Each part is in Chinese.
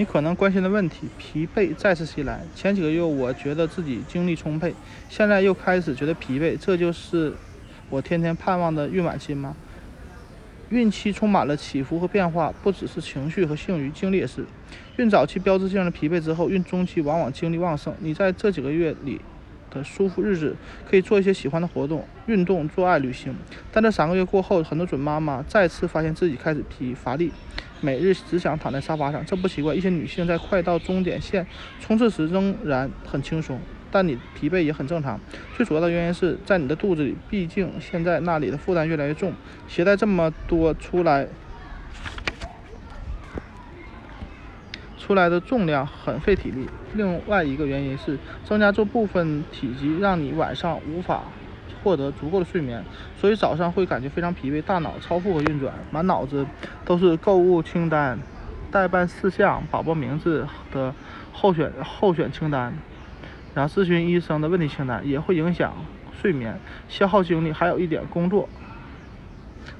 你可能关心的问题：疲惫再次袭来。前几个月我觉得自己精力充沛，现在又开始觉得疲惫，这就是我天天盼望的孕晚期吗？孕期充满了起伏和变化，不只是情绪和性欲，精力也是。孕早期标志性的疲惫之后，孕中期往往精力旺盛。你在这几个月里的舒服日子，可以做一些喜欢的活动，运动、做爱、旅行。但这三个月过后，很多准妈妈再次发现自己开始疲乏力。每日只想躺在沙发上，这不奇怪。一些女性在快到终点线冲刺时仍然很轻松，但你疲惫也很正常。最主要的原因是在你的肚子里，毕竟现在那里的负担越来越重，携带这么多出来，出来的重量很费体力。另外一个原因是增加这部分体积，让你晚上无法。获得足够的睡眠，所以早上会感觉非常疲惫，大脑超负荷运转，满脑子都是购物清单、代办事项、宝宝名字的候选候选清单，然后咨询医生的问题清单，也会影响睡眠，消耗精力。还有一点，工作、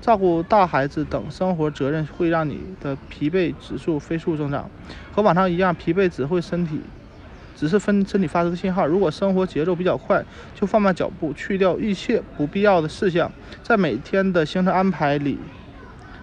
照顾大孩子等生活责任会让你的疲惫指数飞速增长。和往常一样，疲惫只会身体。只是分身体发出的信号。如果生活节奏比较快，就放慢脚步，去掉一切不必要的事项，在每天的行程安排里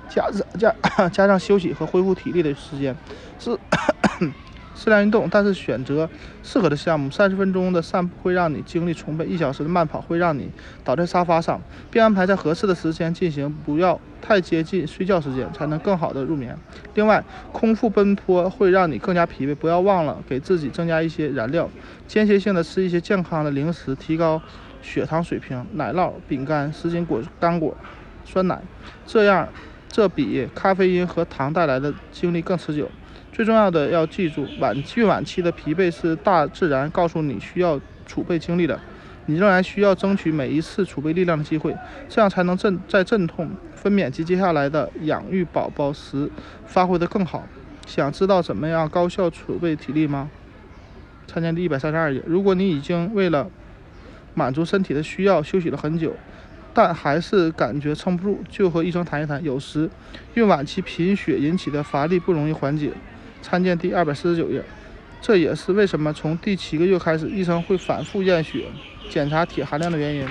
加加 加上休息和恢复体力的时间，是。适量运动，但是选择适合的项目。三十分钟的散步会让你精力充沛，一小时的慢跑会让你倒在沙发上，并安排在合适的时间进行，不要太接近睡觉时间，才能更好的入眠。另外，空腹奔波会让你更加疲惫，不要忘了给自己增加一些燃料，间歇性的吃一些健康的零食，提高血糖水平，奶酪、饼干、湿巾果干果、酸奶，这样这比咖啡因和糖带来的精力更持久。最重要的要记住，晚孕晚期的疲惫是大自然告诉你需要储备精力的，你仍然需要争取每一次储备力量的机会，这样才能阵在阵痛、分娩及接下来的养育宝宝时发挥得更好。想知道怎么样高效储备体力吗？参见第一百三十二页。如果你已经为了满足身体的需要休息了很久，但还是感觉撑不住，就和医生谈一谈。有时孕晚期贫血引起的乏力不容易缓解。参见第二百四十九页，这也是为什么从第七个月开始，医生会反复验血检查铁含量的原因。